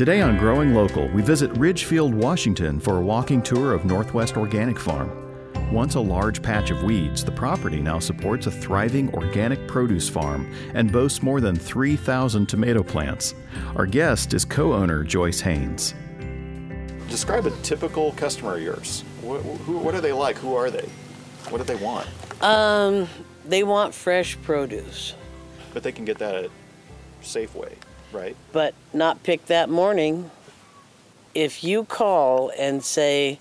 Today on Growing Local, we visit Ridgefield, Washington for a walking tour of Northwest Organic Farm. Once a large patch of weeds, the property now supports a thriving organic produce farm and boasts more than 3,000 tomato plants. Our guest is co owner Joyce Haynes. Describe a typical customer of yours. What, who, what are they like? Who are they? What do they want? Um, they want fresh produce, But they can get that at Safeway, right? but not pick that morning. If you call and say,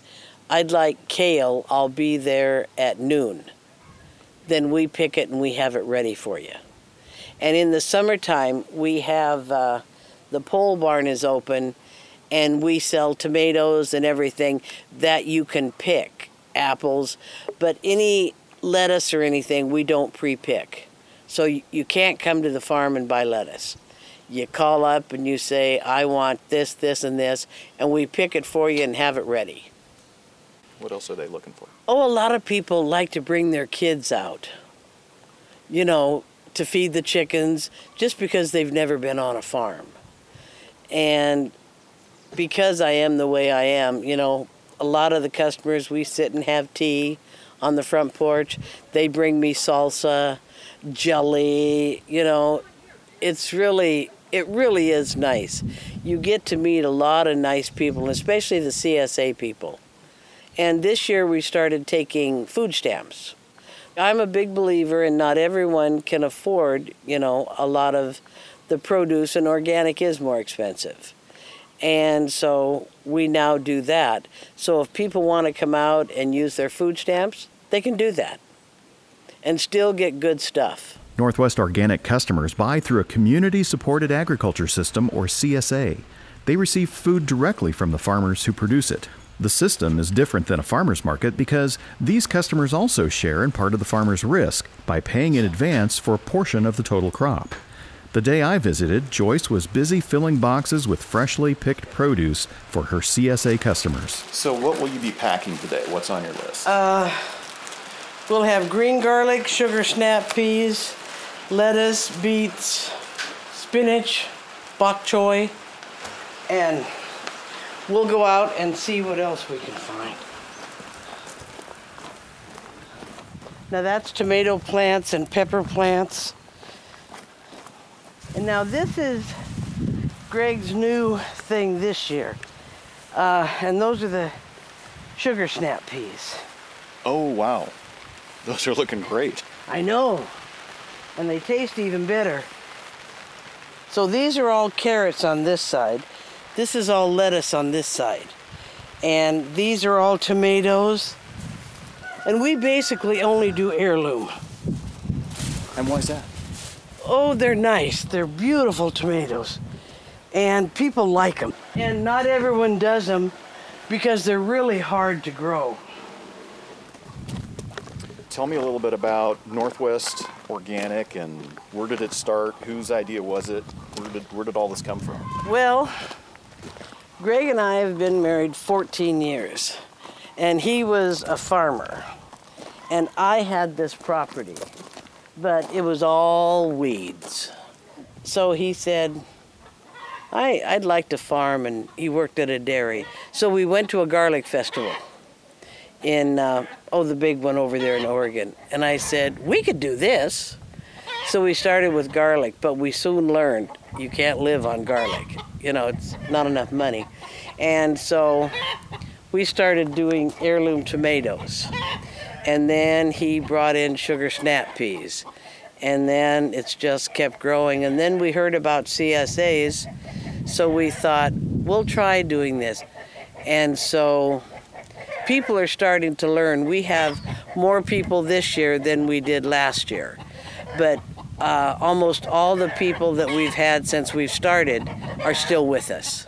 I'd like kale, I'll be there at noon, then we pick it and we have it ready for you. And in the summertime, we have uh, the pole barn is open and we sell tomatoes and everything that you can pick, apples, but any lettuce or anything we don't pre pick. So you, you can't come to the farm and buy lettuce. You call up and you say, I want this, this, and this, and we pick it for you and have it ready. What else are they looking for? Oh, a lot of people like to bring their kids out, you know, to feed the chickens just because they've never been on a farm. And because I am the way I am, you know, a lot of the customers, we sit and have tea on the front porch. They bring me salsa, jelly, you know, it's really, it really is nice. You get to meet a lot of nice people, especially the CSA people. And this year we started taking food stamps. I'm a big believer in not everyone can afford, you know, a lot of the produce and organic is more expensive. And so we now do that. So if people want to come out and use their food stamps, they can do that and still get good stuff. Northwest Organic customers buy through a community supported agriculture system or CSA. They receive food directly from the farmers who produce it. The system is different than a farmer's market because these customers also share in part of the farmer's risk by paying in advance for a portion of the total crop. The day I visited, Joyce was busy filling boxes with freshly picked produce for her CSA customers. So, what will you be packing today? What's on your list? Uh, we'll have green garlic, sugar snap peas, lettuce, beets, spinach, bok choy, and we'll go out and see what else we can find. Now that's tomato plants and pepper plants. And now this is Greg's new thing this year. Uh, and those are the sugar snap peas. oh, wow. Those are looking great. I know. And they taste even better. So these are all carrots on this side. This is all lettuce on this side. And these are all tomatoes. And we basically only do heirloom. And why is that? Oh, they're nice. They're beautiful tomatoes. And people like them. And not everyone does them because they're really hard to grow. Tell me a little bit about Northwest Organic and where did it start? Whose idea was it? Where did, where did all this come from? Well, Greg and I have been married 14 years, and he was a farmer, and I had this property, but it was all weeds. So he said, I, I'd like to farm, and he worked at a dairy. So we went to a garlic festival in, uh, oh, the big one over there in Oregon. And I said, we could do this. So we started with garlic, but we soon learned you can't live on garlic. You know, it's not enough money. And so we started doing heirloom tomatoes. And then he brought in sugar snap peas. And then it's just kept growing. And then we heard about CSAs. So we thought, we'll try doing this. And so people are starting to learn. We have more people this year than we did last year. But uh, almost all the people that we've had since we've started are still with us.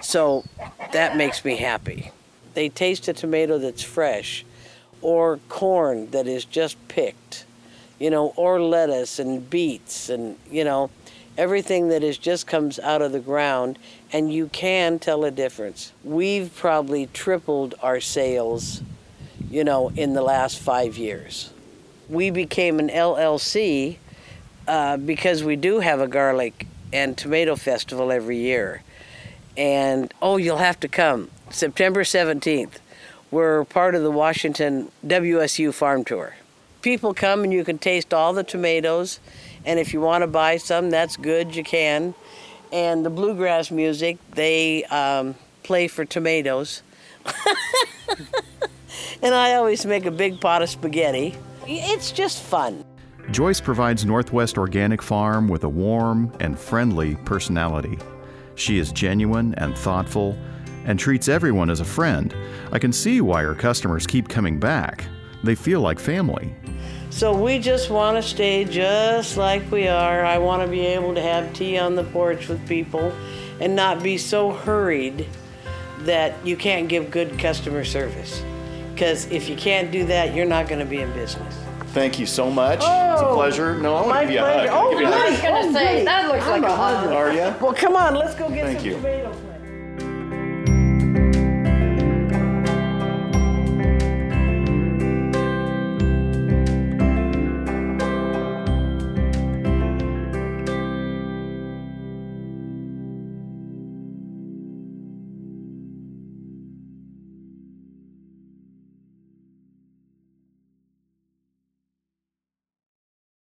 So that makes me happy. They taste a tomato that's fresh, or corn that is just picked, you know, or lettuce and beets and, you know, everything that is just comes out of the ground and you can tell a difference. We've probably tripled our sales, you know, in the last five years. We became an LLC uh, because we do have a garlic and tomato festival every year. And oh, you'll have to come. September 17th. We're part of the Washington WSU Farm Tour. People come and you can taste all the tomatoes. And if you want to buy some, that's good, you can. And the bluegrass music, they um, play for tomatoes. and I always make a big pot of spaghetti. It's just fun. Joyce provides Northwest Organic Farm with a warm and friendly personality. She is genuine and thoughtful and treats everyone as a friend. I can see why her customers keep coming back. They feel like family. So we just want to stay just like we are. I want to be able to have tea on the porch with people and not be so hurried that you can't give good customer service. Because if you can't do that, you're not going to be in business. Thank you so much. it's a Oh, pleasure. No, I want to give you a hug. pleasure. Can I Oh, give you a hug? nice. Oh, I was gonna Oh, say, great. that looks I'm like a a hug. hugger. Are you? Well, come on, let's go get Thank some you. tomatoes.